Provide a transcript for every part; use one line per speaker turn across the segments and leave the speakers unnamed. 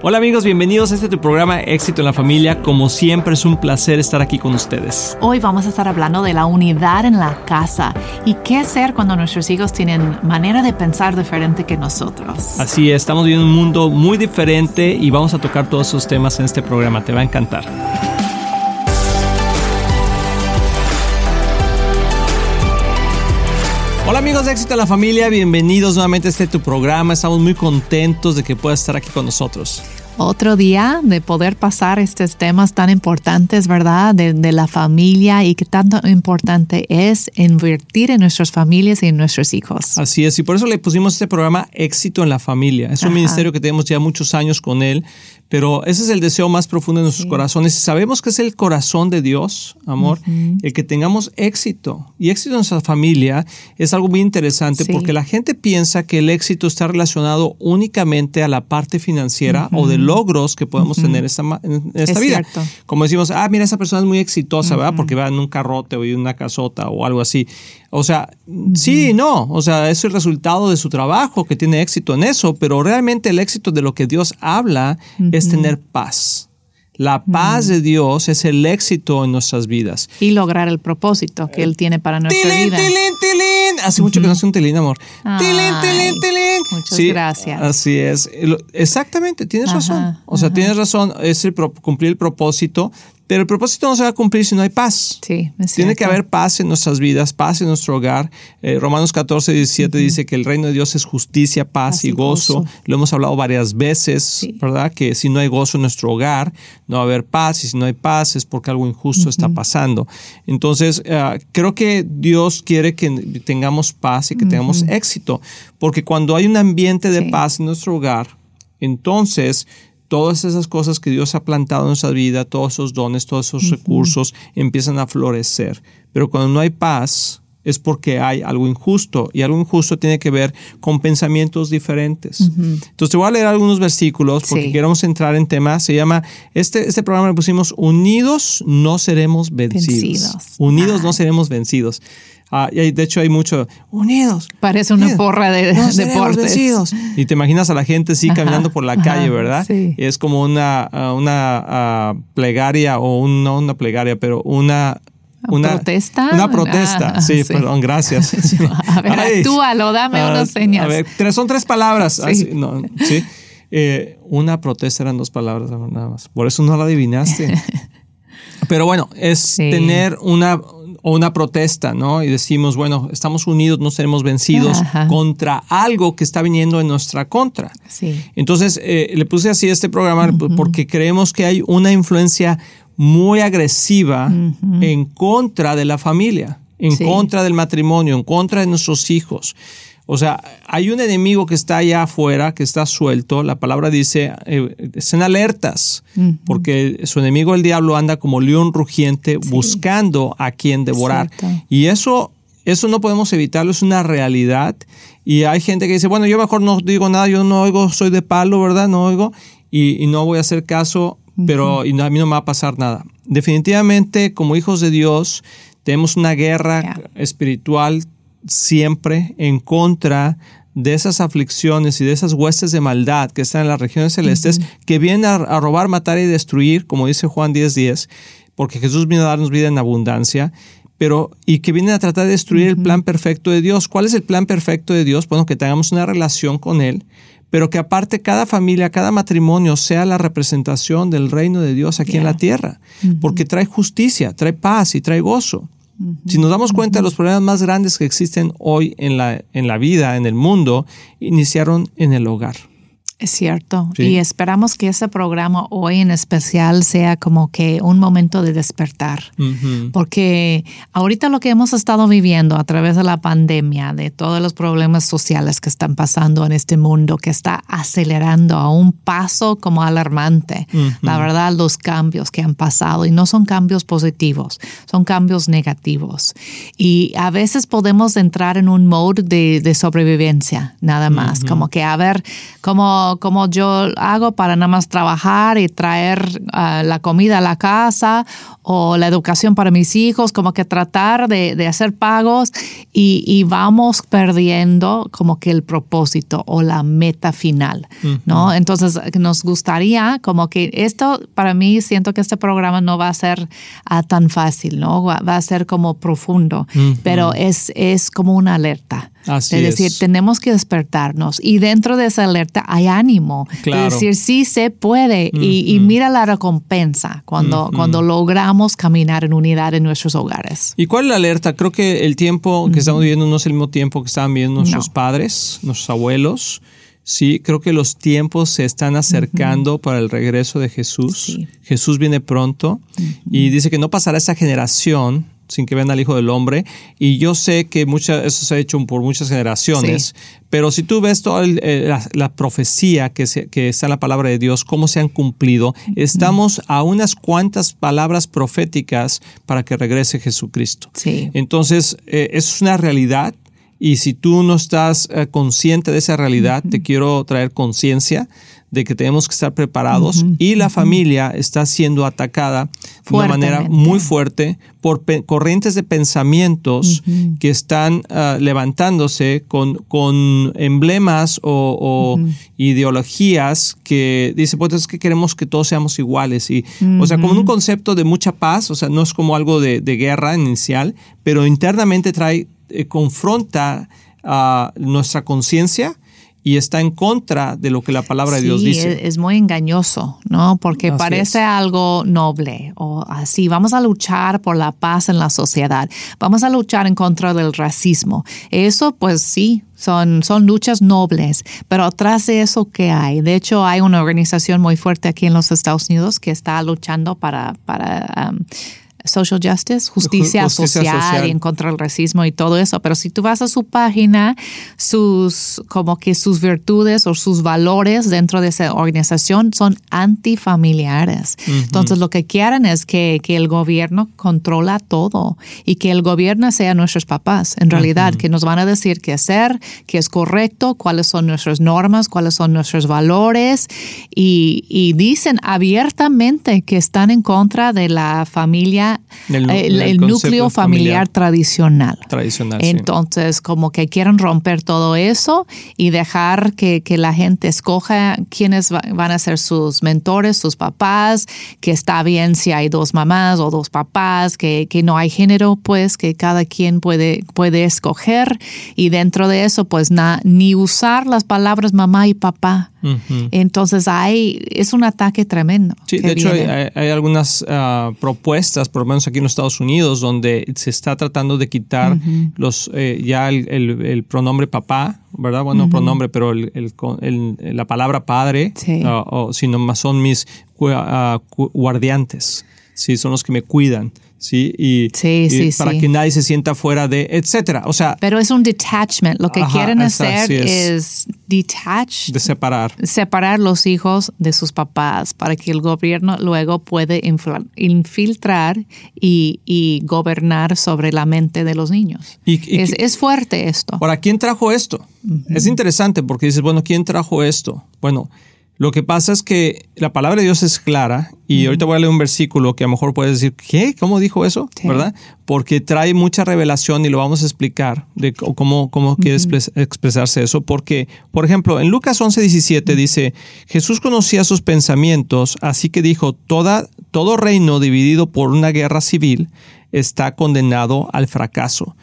Hola amigos, bienvenidos a este tu programa Éxito en la Familia. Como siempre es un placer estar aquí con ustedes.
Hoy vamos a estar hablando de la unidad en la casa y qué hacer cuando nuestros hijos tienen manera de pensar diferente que nosotros.
Así es, estamos viviendo un mundo muy diferente y vamos a tocar todos esos temas en este programa. Te va a encantar. Amigos de Éxito en la Familia, bienvenidos nuevamente a este tu programa. Estamos muy contentos de que puedas estar aquí con nosotros
otro día de poder pasar estos temas tan importantes, ¿verdad? De, la familia y qué tanto importante es invertir en nuestras familias y en nuestros hijos.
Así es, y por eso le pusimos este programa Éxito en la Familia. Es un ministerio que tenemos ya muchos años con él, pero ese es el deseo más profundo de nuestros corazones. Y sabemos que es el corazón de Dios, amor, el que tengamos éxito. Y éxito en nuestra familia es algo muy interesante porque la gente piensa que el éxito está relacionado únicamente a la parte financiera o del logros que podemos tener esta, en esta vida. Como decimos, ah, mira, esa persona es muy exitosa, ¿verdad? Porque va en un carrote o en una casota o algo así. O sea, sí y no. O sea, es el resultado de su trabajo que tiene éxito en eso, pero realmente el éxito de lo que Dios habla es tener paz. La paz de Dios es el éxito en nuestras vidas.
Y lograr el propósito que Él tiene para nuestra vida.
Tilín, tilín. Hace mucho que no hace un tilín, amor. tilín, tilín, tilín.
Muchas gracias.
Así es. Exactamente, tienes razón. O sea, tienes razón. Es el cumplir el propósito pero el propósito no se va a cumplir si no hay paz.
Sí,
Tiene que haber paz en nuestras vidas, paz en nuestro hogar. Eh, Romanos 14, 17 dice que el reino de Dios es justicia, paz, y gozo. Lo hemos hablado varias veces, ¿verdad? Que si no hay gozo en nuestro hogar, no va a haber paz. Y si no hay paz es porque algo injusto está pasando. Entonces, eh, creo que Dios quiere que tengamos paz y que tengamos éxito. Porque cuando hay un ambiente de paz en nuestro hogar, entonces todas esas cosas que Dios ha plantado en nuestra vida, todos esos dones, todos esos recursos empiezan a florecer. Pero cuando no hay paz, es porque hay algo injusto y algo injusto tiene que ver con pensamientos diferentes. Entonces te voy a leer algunos versículos porque queremos entrar en temas. Se llama, este, este programa le pusimos Unidos no seremos vencidos. Unidos no seremos vencidos. Ah, y de hecho hay mucho, unidos.
Parece una porra de deportes.
Y te imaginas a la gente así caminando por la calle, ¿verdad? Sí. Es como una, ah, una ah, plegaria o no una plegaria, pero una...
Una protesta.
Una protesta, sí, perdón, gracias.
a ver, actúalo, dame unas señas. A ver,
son tres palabras. sí. Eh, una protesta eran dos palabras nada más. Por eso no la adivinaste. Pero bueno, es tener una, o una protesta, ¿no? Y decimos, bueno, estamos unidos, no seremos vencidos contra algo que está viniendo en nuestra contra.
Sí.
Entonces, eh, le puse así este programa porque creemos que hay una influencia muy agresiva en contra de la familia, en contra del matrimonio, en contra de nuestros hijos. O sea, hay un enemigo que está allá afuera, que está suelto. La palabra dice, eh, estén alertas, porque su enemigo el diablo anda como león rugiente buscando a quien devorar. Y eso, eso no podemos evitarlo, es una realidad. Y hay gente que dice, bueno, yo mejor no digo nada, yo no oigo, soy de palo, ¿verdad? No oigo y, no voy a hacer caso, pero y a mí no me va a pasar nada. Definitivamente, como hijos de Dios, tenemos una guerra espiritual siempre en contra de esas aflicciones y de esas huestes de maldad que están en las regiones celestes, que vienen a, robar, matar y destruir, como dice Juan 10:10, porque Jesús vino a darnos vida en abundancia, pero y que vienen a tratar de destruir el plan perfecto de Dios. ¿Cuál es el plan perfecto de Dios? Bueno, que tengamos una relación con Él, pero que aparte cada familia, cada matrimonio sea la representación del reino de Dios aquí en la tierra, porque trae justicia, trae paz y trae gozo. Si nos damos cuenta, los problemas más grandes que existen hoy en la, en la vida, en el mundo, iniciaron en el hogar.
Es cierto. Y esperamos que ese programa hoy en especial sea como que un momento de despertar. Porque ahorita lo que hemos estado viviendo a través de la pandemia, de todos los problemas sociales que están pasando en este mundo, que está acelerando a un paso como alarmante. La verdad, los cambios que han pasado, y no son cambios positivos, son cambios negativos. Y a veces podemos entrar en un mode de, sobrevivencia, nada más. Como que a ver cómo como, como yo hago para nada más trabajar y traer ah, la comida a la casa o la educación para mis hijos, como que tratar de, hacer pagos y, vamos perdiendo como que el propósito o la meta final, ¿no? Entonces nos gustaría como que esto, para mí siento que este programa no va a ser ah, tan fácil, ¿no? Va, a ser como profundo, pero es, es como una alerta es decir, tenemos que despertarnos y dentro de esa alerta hay ánimo. Es decir, sí se puede y, mira la recompensa cuando, cuando logramos caminar en unidad en nuestros hogares.
¿Y cuál es la alerta? Creo que el tiempo que estamos viviendo no es el mismo tiempo que estaban viviendo nuestros padres, nuestros abuelos. Sí, creo que los tiempos se están acercando para el regreso de Jesús. Jesús viene pronto y dice que no pasará esa generación sin que vean al Hijo del Hombre. Y yo sé que mucha, eso se ha hecho por muchas generaciones, pero si tú ves toda la, profecía que, que, está en la palabra de Dios, cómo se han cumplido, estamos a unas cuantas palabras proféticas para que regrese Jesucristo.
Sí.
Entonces, eh, eso es una realidad. Y si tú no estás eh, consciente de esa realidad, te quiero traer conciencia de que tenemos que estar preparados y la familia está siendo atacada de una manera muy fuerte por corrientes de pensamientos que están ah, levantándose con, con emblemas o, ideologías que dice, pues es que queremos que todos seamos iguales. Y, O sea, como un concepto de mucha paz, o sea, no es como algo de, guerra inicial, pero internamente trae, eh, confronta a nuestra conciencia y está en contra de lo que la palabra de Dios dice.
Es, muy engañoso, ¿no? Porque parece algo noble o así. Vamos a luchar por la paz en la sociedad. Vamos a luchar en contra del racismo. Eso, pues sí, son, son luchas nobles, pero atrás de eso, ¿qué hay? De hecho, hay una organización muy fuerte aquí en los Estados Unidos que está luchando para, para um, social justice, justicia, social, y en contra del racismo y todo eso. Pero si tú vas a su página, sus como que sus virtudes o sus valores dentro de esa organización son antifamiliares. Entonces lo que quieren es que, que, el gobierno controla todo y que el gobierno sea nuestros papás, en realidad, que nos van a decir qué hacer, qué es correcto, cuáles son nuestras normas, cuáles son nuestros valores. Y, y dicen abiertamente que están en contra de la familia el, núcleo familiar, tradicional.
Tradicional.
Entonces, como que quieren romper todo eso y dejar que, la gente escoja quiénes van a ser sus mentores, sus papás, que está bien si hay dos mamás o dos papás, que, no hay género, pues que cada quien puede, puede escoger y dentro de eso, pues ni usar las palabras mamá y papá entonces hay, es un ataque tremendo.
Sí, de hecho hay, algunas ah, propuestas, por lo menos aquí en los Estados Unidos, donde se está tratando de quitar los eh, ya el, pronombre papá, ¿verdad? Bueno, pronombre, pero la palabra padre, ah, o, sino más son mis uh, guardiantes, ¿sí? son los que me cuidan. ¿Sí? Y, para que nadie se sienta fuera de, etcétera. O sea.
Pero es un detachment. Lo que quieren hacer es, detach.
De separar.
Separar los hijos de sus papás para que el gobierno luego puede infiltrar y, y gobernar sobre la mente de los niños. Y, es, es, fuerte esto.
Ahora, ¿quién trajo esto? Es interesante porque dices, bueno, ¿quién trajo esto? Bueno, lo que pasa es que la palabra de Dios es clara y ahorita voy a leer un versículo que a lo mejor puedes decir, ¿qué? ¿Cómo dijo eso? ¿Verdad? Porque trae mucha revelación y lo vamos a explicar de cómo, cómo quiere expresarse eso. Porque, por ejemplo, en Lucas 11, 17 dice, Jesús conocía sus pensamientos, así que dijo, Toda, todo reino dividido por una guerra civil está condenado al fracaso.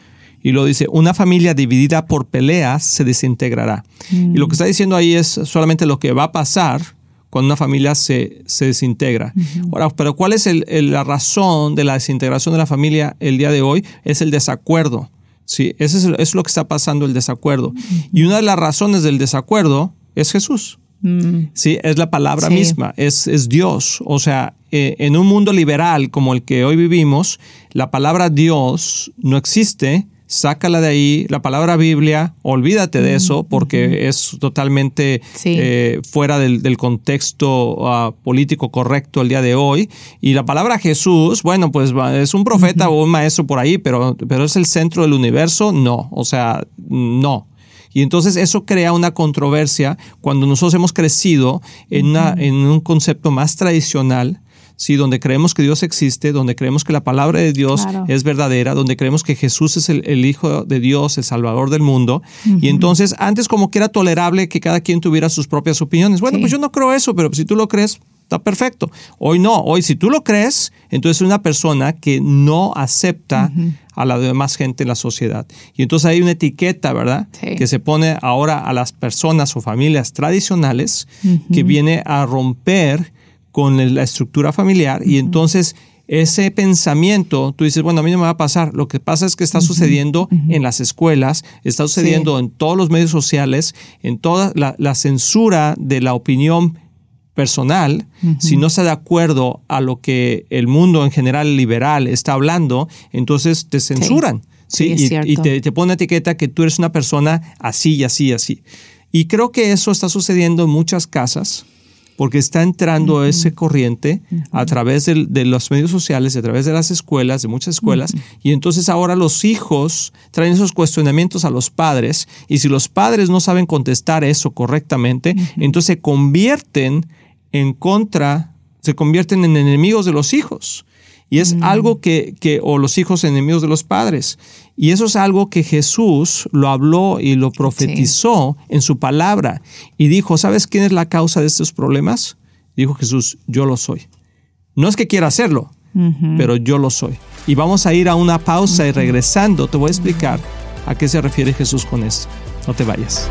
Y lo dice, una familia dividida por peleas se desintegrará. Y lo que está diciendo ahí es solamente lo que va a pasar cuando una familia se, se desintegra. Ahora, pero ¿cuál es la razón de la desintegración de la familia el día de hoy? Es el desacuerdo. Sí, eso es, lo que está pasando, el desacuerdo. Y una de las razones del desacuerdo es Jesús. Mm. Sí, es la palabra misma, es, es, Dios. O sea, eh, en un mundo liberal como el que hoy vivimos, la palabra Dios no existe sácala de ahí, la palabra Biblia, olvídate de eso porque es totalmente eh, fuera del, contexto ah, político correcto el día de hoy. Y la palabra Jesús, bueno, pues es un profeta o un maestro por ahí, pero, pero es el centro del universo, no, o sea, no. Y entonces eso crea una controversia cuando nosotros hemos crecido en, una, en un concepto más tradicional ¿sí? donde creemos que Dios existe, donde creemos que la palabra de Dios es verdadera, donde creemos que Jesús es el, Hijo de Dios, el Salvador del mundo. Y entonces, antes como que era tolerable que cada quien tuviera sus propias opiniones. Bueno, pues yo no creo eso, pero si tú lo crees, está perfecto. Hoy no, hoy si tú lo crees, entonces es una persona que no acepta a la demás gente en la sociedad. Y entonces hay una etiqueta, ¿verdad? Que se pone ahora a las personas o familias tradicionales que viene a romper con la estructura familiar y entonces ese pensamiento, tú dices, bueno, a mí no me va a pasar. Lo que pasa es que está sucediendo en las escuelas, está sucediendo en todos los medios sociales, en toda la, censura de la opinión personal, si no está de acuerdo a lo que el mundo en general liberal está hablando, entonces te censuran. Sí, y, te, te pone etiqueta que tú eres una persona así y así y así. Y creo que eso está sucediendo en muchas casas porque está entrando ese corriente a través de, los medios sociales, a través de las escuelas, de muchas escuelas, y entonces ahora los hijos traen esos cuestionamientos a los padres, y si los padres no saben contestar eso correctamente, entonces se convierten en contra, se convierten en enemigos de los hijos. Y es algo que, que, o los hijos enemigos de los padres. Y eso es algo que Jesús lo habló y lo profetizó en su palabra. Y dijo, ¿sabes quién es la causa de estos problemas? Dijo Jesús, yo lo soy. No es que quiera hacerlo, pero yo lo soy. Y vamos a ir a una pausa y regresando te voy a explicar a qué se refiere Jesús con esto. No te vayas.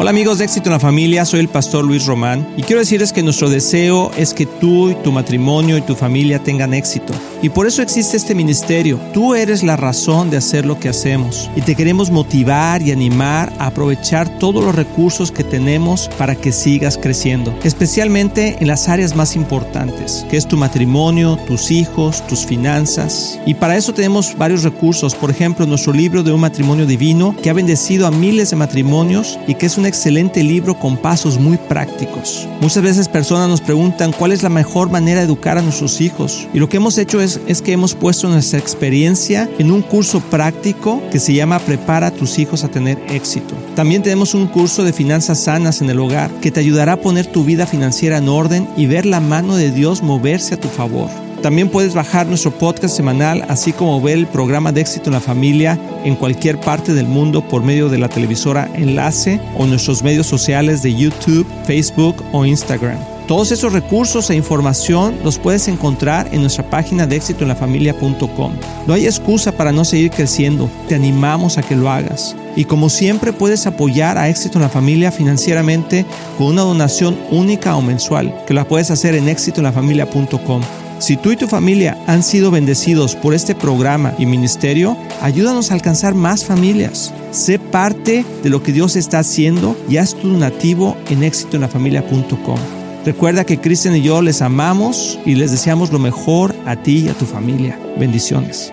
Hola amigos de Éxito en la Familia, soy el pastor Luis Román y quiero decirles que nuestro deseo es que tú y tu matrimonio y tu familia tengan éxito. Y por eso existe este ministerio. Tú eres la razón de hacer lo que hacemos y te queremos motivar y animar a aprovechar todos los recursos que tenemos para que sigas creciendo, especialmente en las áreas más importantes, que es tu matrimonio, tus hijos, tus finanzas. Y para eso tenemos varios recursos, por ejemplo, nuestro libro de un matrimonio divino que ha bendecido a miles de matrimonios y que es una excelente libro con pasos muy prácticos. Muchas veces personas nos preguntan cuál es la mejor manera de educar a nuestros hijos y lo que hemos hecho es, que hemos puesto nuestra experiencia en un curso práctico que se llama Prepara tus hijos a tener éxito. También tenemos un curso de finanzas sanas en el hogar que te ayudará a poner tu vida financiera en orden y ver la mano de Dios moverse a tu favor. También puedes bajar nuestro podcast semanal, así como ver el programa de éxito en la familia en cualquier parte del mundo por medio de la televisora Enlace o nuestros medios sociales de YouTube, Facebook o Instagram. Todos esos recursos e información los puedes encontrar en nuestra página de éxitoenlafamilia.com. No hay excusa para no seguir creciendo, te animamos a que lo hagas. Y como siempre puedes apoyar a Éxito en la Familia financieramente con una donación única o mensual, que la puedes hacer en éxitoenlafamilia.com. Si tú y tu familia han sido bendecidos por este programa y ministerio, ayúdanos a alcanzar más familias. Sé parte de lo que Dios está haciendo y haz tu donativo en éxitoenlafamilia.com. Recuerda que Cristian y yo les amamos y les deseamos lo mejor a ti y a tu familia. Bendiciones.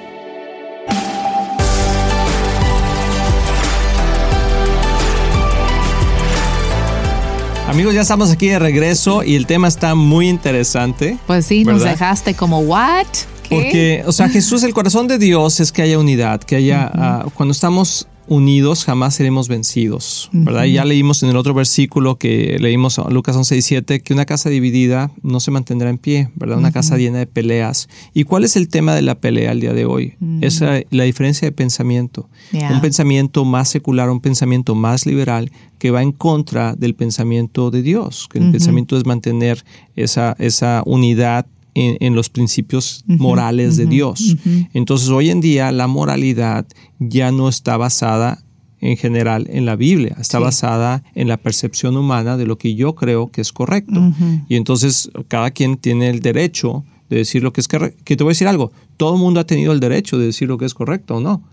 Amigos, ya estamos aquí de regreso y el tema está muy interesante.
Pues sí, nos dejaste como, ¿what?
Porque, o sea, Jesús, el corazón de Dios es que haya unidad, que haya, ah, cuando estamos unidos jamás seremos vencidos, ¿verdad? Y ya leímos en el otro versículo que leímos Lucas 11 y 7 que una casa dividida no se mantendrá en pie, ¿verdad? Una casa llena de peleas. ¿Y cuál es el tema de la pelea al día de hoy? Es la, diferencia de pensamiento. Un pensamiento más secular, un pensamiento más liberal que va en contra del pensamiento de Dios, que el pensamiento es mantener esa, esa unidad en, los principios morales de Dios. Entonces hoy en día la moralidad ya no está basada en general en la Biblia, está basada en la percepción humana de lo que yo creo que es correcto. Y entonces cada quien tiene el derecho de decir lo que es correcto. Que te voy a decir algo, todo el mundo ha tenido el derecho de decir lo que es correcto o no.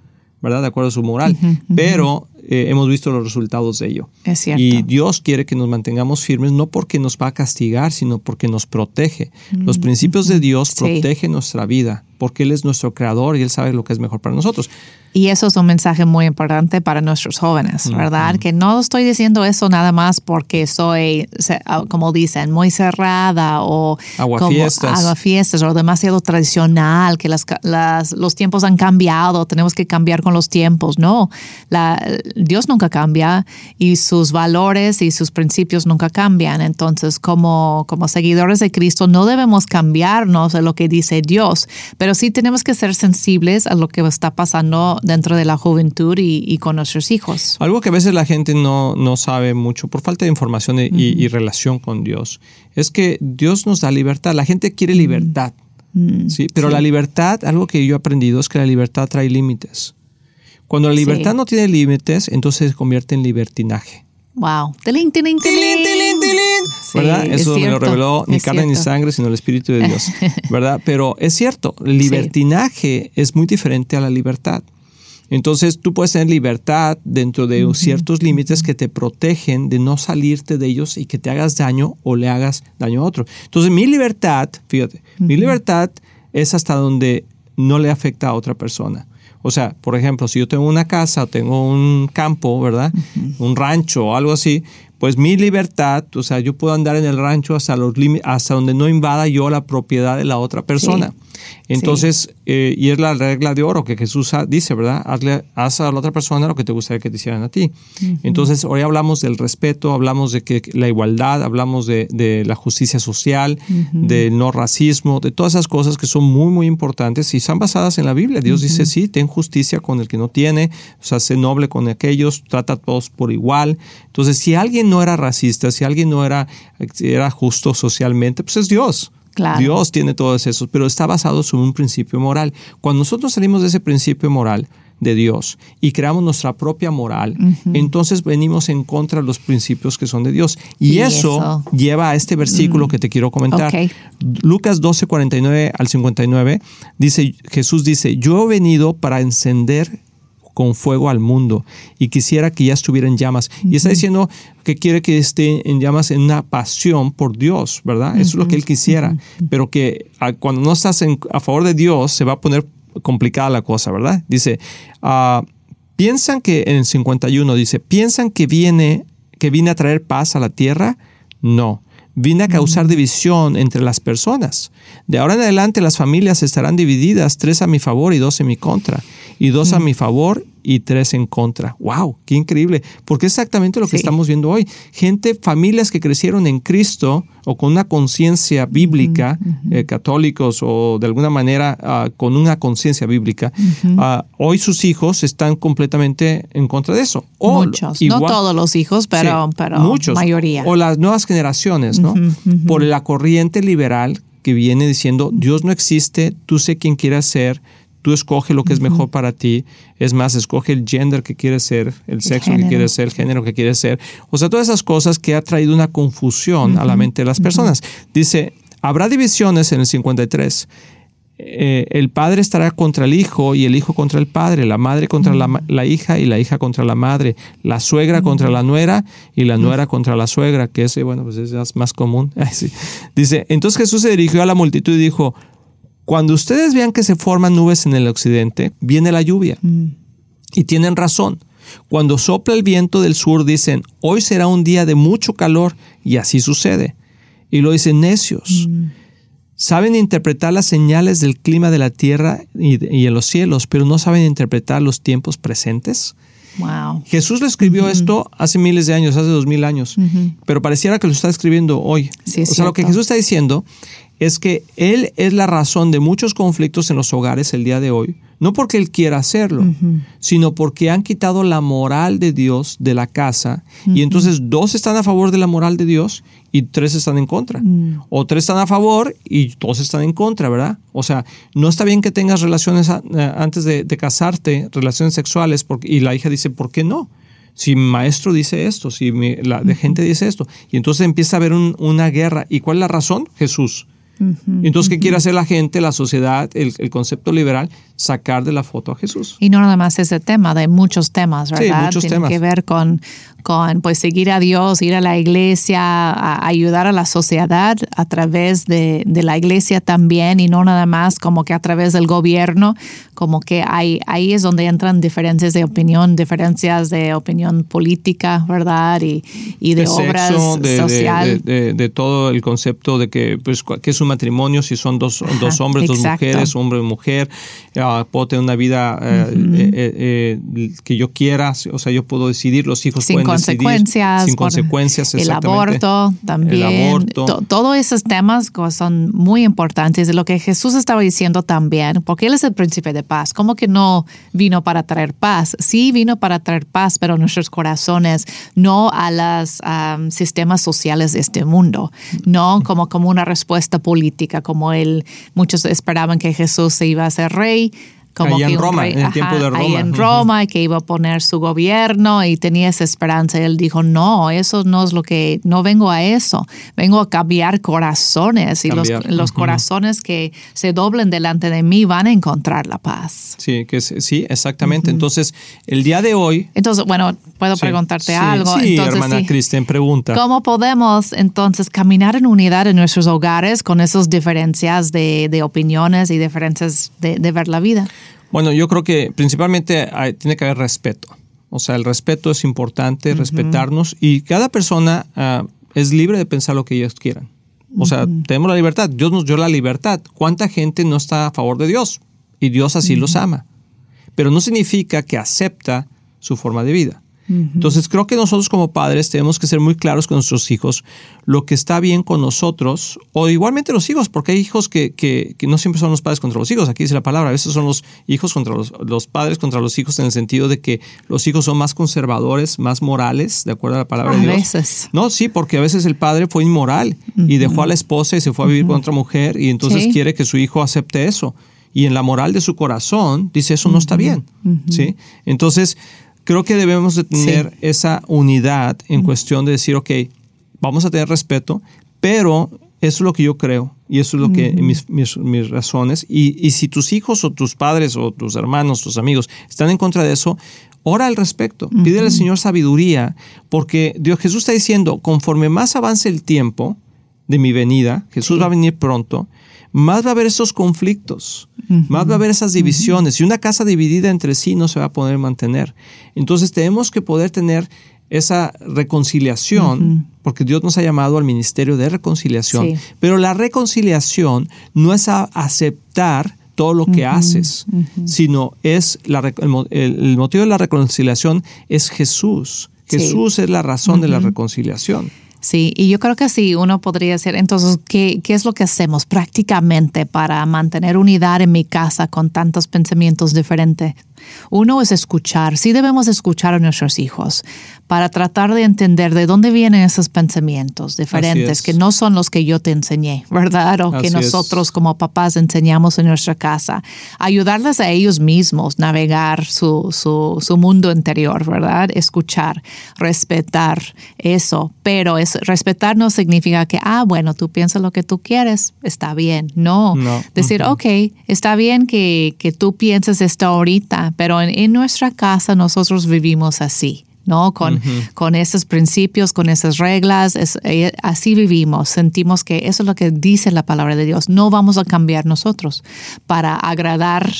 ¿verdad? De acuerdo a su moral. Pero eh, hemos visto los resultados de ello.
Es cierto.
Y Dios quiere que nos mantengamos firmes, no porque nos va a castigar, sino porque nos protege. Los principios de Dios protegen nuestra vida, porque Él es nuestro creador y Él sabe lo que es mejor para nosotros.
Y eso es un mensaje muy importante para nuestros jóvenes, ¿verdad? Que no estoy diciendo eso nada más porque soy, ah, como dicen, muy cerrada o
aguafiestas,
fiestas o demasiado tradicional, que las, las, los tiempos han cambiado, tenemos que cambiar con los tiempos. No, la, Dios nunca cambia y sus valores y sus principios nunca cambian. Entonces, como, como seguidores de Cristo, no debemos cambiarnos de lo que dice Dios, pero sí tenemos que ser sensibles a lo que está pasando dentro de la juventud y, con nuestros hijos.
Algo que a veces la gente no, no sabe mucho por falta de información y, relación con Dios es que Dios nos da libertad. La gente quiere libertad. ¿sí? Pero la libertad, algo que yo he aprendido es que la libertad trae límites. Cuando la libertad no tiene límites, entonces se convierte en libertinaje.
Wow.
Tilín, tilín, tilín, ¿Verdad? Eso me lo reveló ni carne ni sangre, sino el Espíritu de Dios. ¿Verdad? Pero es cierto, libertinaje es muy diferente a la libertad. Entonces tú puedes tener libertad dentro de ciertos límites que te protegen de no salirte de ellos y que te hagas daño o le hagas daño a otro. Entonces mi libertad, fíjate, mi libertad es hasta donde no le afecta a otra persona. O sea, por ejemplo, si yo tengo una casa, tengo un campo, ¿verdad? Un rancho o algo así, pues mi libertad, o sea, yo puedo andar en el rancho hasta, los hasta donde no invada yo la propiedad de la otra persona. Entonces, eh, y es la regla de oro que Jesús dice, ¿verdad? Hazle, haz a la otra persona lo que te gustaría que te hicieran a ti. Entonces, hoy hablamos del respeto, hablamos de que la igualdad, hablamos de, la justicia social, del no racismo, de todas esas cosas que son muy, muy importantes y están basadas en la Biblia. Dios dice, sí, ten justicia con el que no tiene, o sea, sé noble con aquellos, trata a todos por igual. Entonces, si alguien no era racista, si alguien no era, era justo socialmente, pues es Dios. Dios tiene todos esos, pero está basado sobre un principio moral. Cuando nosotros salimos de ese principio moral de Dios y creamos nuestra propia moral, entonces venimos en contra de los principios que son de Dios. Y, eso, lleva a este versículo mm. que te quiero comentar. Lucas 12, 49 al 59, dice, Jesús dice, yo he venido para encender con fuego al mundo y quisiera que ya estuviera en llamas. Y está diciendo que quiere que esté en llamas en una pasión por Dios, ¿verdad? Eso es lo que él quisiera, pero que ah, cuando no estás a favor de Dios se va a poner complicada la cosa, ¿verdad? Dice, ah, piensan que en el 51 dice, piensan que viene que vine a traer paz a la tierra? No, vine a causar división entre las personas. De ahora en adelante las familias estarán divididas, tres a mi favor y dos en mi contra y dos a mi favor y tres en contra. ¡Wow! ¡Qué increíble! Porque es exactamente lo que estamos viendo hoy. Gente, familias que crecieron en Cristo o con una conciencia bíblica, eh, católicos o de alguna manera ah, con una conciencia bíblica, ah, hoy sus hijos están completamente en contra de eso.
muchos, no todos los hijos, pero, pero muchos. mayoría.
O las nuevas generaciones, ¿no? Por la corriente liberal que viene diciendo, Dios no existe, tú sé quién quieras ser, Tú escoge lo que es mejor para ti. Es más, escoge el gender que quieres ser, el, sexo que quieres ser, el género que quieres ser. O sea, todas esas cosas que ha traído una confusión a la mente de las personas. Dice, habrá divisiones en el 53. Eh, el padre estará contra el hijo y el hijo contra el padre, la madre contra la, hija y la hija contra la madre, la suegra contra la nuera y la nuera contra la suegra, que ese, bueno, pues es más común. Dice, entonces Jesús se dirigió a la multitud y dijo, cuando ustedes vean que se forman nubes en el occidente, viene la lluvia. Mm. Y tienen razón. Cuando sopla el viento del sur dicen, hoy será un día de mucho calor, y así sucede. Y lo dicen necios. Mm. Saben interpretar las señales del clima de la tierra y, en los cielos, pero no saben interpretar los tiempos presentes.
Wow.
Jesús le escribió esto hace miles de años, hace dos mil años, pero pareciera que lo está escribiendo hoy. o sea, lo que Jesús está diciendo es que Él es la razón de muchos conflictos en los hogares el día de hoy, no porque Él quiera hacerlo, sino porque han quitado la moral de Dios de la casa y entonces dos están a favor de la moral de Dios y tres están en contra. Mm. O tres están a favor y dos están en contra, ¿verdad? O sea, no está bien que tengas relaciones eh, antes de, casarte, relaciones sexuales, porque, y la hija dice, ¿por qué no? si mi maestro dice esto, si la gente dice esto. Y entonces empieza a haber una guerra. ¿Y cuál es la razón? Jesús. Entonces, ¿qué quiere hacer la gente, la sociedad, el, el, concepto liberal? Sacar de la foto a Jesús.
Y no nada más ese tema, de muchos temas, ¿verdad?
Sí, muchos
Tiene
temas.
que ver con, con pues seguir a Dios, ir a la iglesia, a ayudar a la sociedad a través de, de, la iglesia también y no nada más como que a través del gobierno, como que hay, ahí es donde entran diferencias de opinión, diferencias de opinión política, ¿verdad? Y, y de,
de
obras
sexo, de,
social.
De, todo el concepto de que, pues, que es un matrimonio, si son dos, Ajá, dos hombres, exacto. dos mujeres, hombre y mujer, uh, puedo tener una vida uh, uh -huh. eh, eh, que yo quiera, o sea, yo puedo decidir, los hijos
sin
pueden
consecuencias.
Sin consecuencias,
El aborto también.
El aborto.
To, todos esos temas son muy importantes de lo que Jesús estaba diciendo también, porque Él es el príncipe de paz. ¿Cómo que no vino para traer paz? Sí vino para traer paz, pero nuestros corazones, no a los um, sistemas sociales de este mundo, no como, como una respuesta política, como él, muchos esperaban que Jesús se iba a ser rey, como
ahí
que
en Roma,
rey,
en el
ajá,
tiempo de Roma.
Ahí en Roma, y que iba a poner su gobierno y tenía esa esperanza. Él dijo, no, eso no es lo que, no vengo a eso, vengo a cambiar corazones y
Cambiar.
los, los
Ujú.
corazones que se doblen delante de mí van a encontrar la paz.
Sí, que sí, exactamente. Entonces, el día de hoy...
Entonces, bueno, puedo
Sí,
preguntarte
sí,
algo.
Sí,
entonces,
hermana
sí.
Kristen, pregunta.
¿Cómo podemos entonces caminar en unidad en nuestros hogares con esas diferencias de, de opiniones y diferencias de, de ver la vida?
Bueno, yo creo que principalmente hay- tiene que haber respeto. O sea, el respeto es importante, respetarnos y cada persona ah, es libre de pensar lo que ellos quieran. O sea, tenemos la libertad. Dios nos dio la libertad. ¿Cuánta gente no está a favor de Dios? Y Dios así los ama. Pero no significa que acepta su forma de vida. Entonces creo que nosotros como padres tenemos que ser muy claros con nuestros hijos lo que está bien con nosotros o igualmente los hijos, porque hay hijos que, que, que no siempre son los padres contra los hijos, aquí dice la palabra, a veces son los hijos contra los, los padres contra los hijos en el sentido de que los hijos son más conservadores, más morales, de acuerdo a la palabra
A
de Dios.
veces.
No, sí, porque a veces el padre fue inmoral y dejó a la esposa y se fue a vivir con otra mujer y entonces
Sí.
quiere que su hijo acepte eso. Y en la moral de su corazón dice eso no está bien. ¿sí? Entonces, creo que debemos de tener esa unidad en cuestión de decir, ok, vamos a tener respeto, pero eso es lo que yo creo y eso es lo que mis, mis, mis razones. Y, y si tus hijos o tus padres o tus hermanos, tus amigos están en contra de eso, ora al respecto. Pídele al Señor sabiduría, porque Dios Jesús está diciendo, conforme más avance el tiempo de mi venida, Jesús va a venir pronto, más va a haber esos conflictos, más va a haber esas divisiones. Y una casa dividida entre sí no se va a poder mantener. Entonces tenemos que poder tener esa reconciliación, porque Dios nos ha llamado al ministerio de reconciliación.
Sí.
Pero la reconciliación no es a aceptar todo lo que haces, sino es la, el, mo- el- el motivo de la reconciliación es Jesús.
Sí.
Jesús es la razón de la reconciliación.
Sí, y yo creo que sí, uno podría decir, entonces, ¿qué, ¿qué es lo que hacemos prácticamente para mantener unidad en mi casa con tantos pensamientos diferentes? Uno es escuchar, sí debemos escuchar a nuestros hijos para tratar de entender de dónde vienen esos pensamientos diferentes,
es.
que no son los que yo te enseñé, ¿verdad? O que
es.
nosotros como papás enseñamos en nuestra casa. Ayudarles a ellos mismos navegar su, su, su mundo interior, ¿verdad? Escuchar, respetar eso, pero es, respetar no significa que, ah, bueno, tú piensas lo que tú quieres, está bien. No,
No.
decir, ok, está bien que, que tú pienses esto ahorita, pero en, en nuestra casa nosotros vivimos así. ¿No? Con, con esos principios, con esas reglas, es- eh, así vivimos, sentimos que eso es lo que dice la palabra de Dios. No vamos a cambiar nosotros para agradar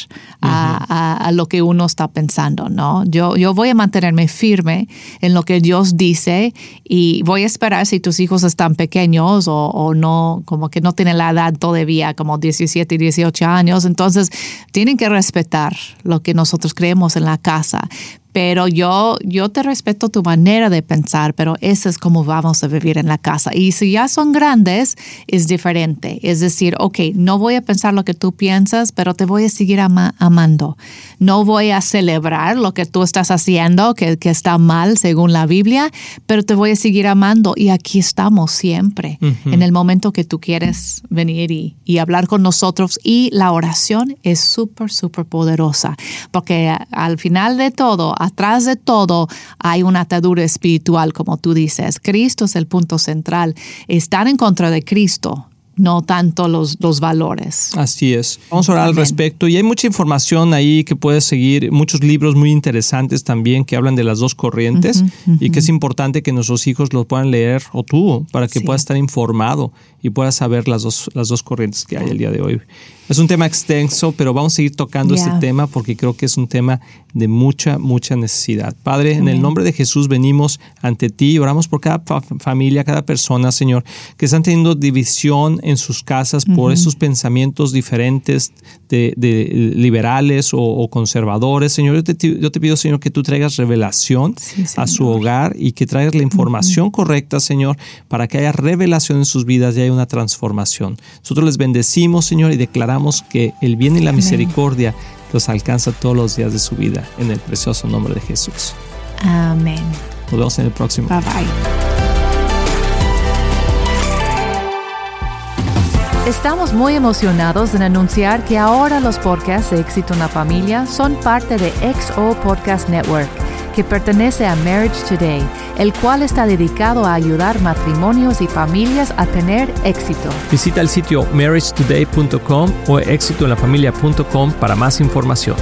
a, a- a lo que uno está pensando, ¿no? Yo, yo voy a mantenerme firme en lo que Dios dice y voy a esperar si tus hijos están pequeños o, o no, como que no tienen la edad todavía, como 17 y 18 años, entonces tienen que respetar lo que nosotros creemos en la casa pero yo, yo te respeto tu manera de pensar, pero eso es como vamos a vivir en la casa. Y si ya son grandes, es diferente. Es decir, ok, no voy a pensar lo que tú piensas, pero te voy a seguir ama- amando. No voy a celebrar lo que tú estás haciendo, que, que está mal según la Biblia, pero te voy a seguir amando. Y aquí estamos siempre, en el momento que tú quieres venir y, y hablar con nosotros. Y la oración es súper, súper poderosa, porque al final de todo, atrás de todo, hay una atadura espiritual, como tú dices. Cristo es el punto central. Estar en contra de Cristo no tanto los, los valores.
Así es. Vamos a hablar al respecto y hay mucha información ahí que puedes seguir, muchos libros muy interesantes también que hablan de las dos corrientes y que es importante que nuestros hijos los puedan leer o tú para que puedas estar informado y puedas saber las dos, las dos corrientes que hay el día de hoy. Es un tema extenso, pero vamos a seguir tocando este tema porque creo que es un tema de mucha, mucha necesidad. Padre, en el nombre de Jesús venimos ante ti y oramos por cada familia, cada persona, Señor, que están teniendo división en sus casas por esos pensamientos diferentes de, liberales o, conservadores. Señor, yo te, pido, Señor, que tú traigas revelación a su hogar y que traigas la información correcta, Señor, para que haya revelación en sus vidas y haya una transformación. Nosotros les bendecimos, Señor, y declaramos que el bien y la misericordia los alcanza todos los días de su vida en el precioso nombre de Jesús.
Amén.
Nos vemos en el próximo.
Bye bye.
Estamos muy emocionados en anunciar que ahora los podcasts de Éxito en la Familia son parte de XO Podcast Network, que pertenece a Marriage Today, el cual está dedicado a ayudar matrimonios y familias a tener éxito.
Visita el sitio marriagetoday.com o éxitoenlafamilia.com para más información.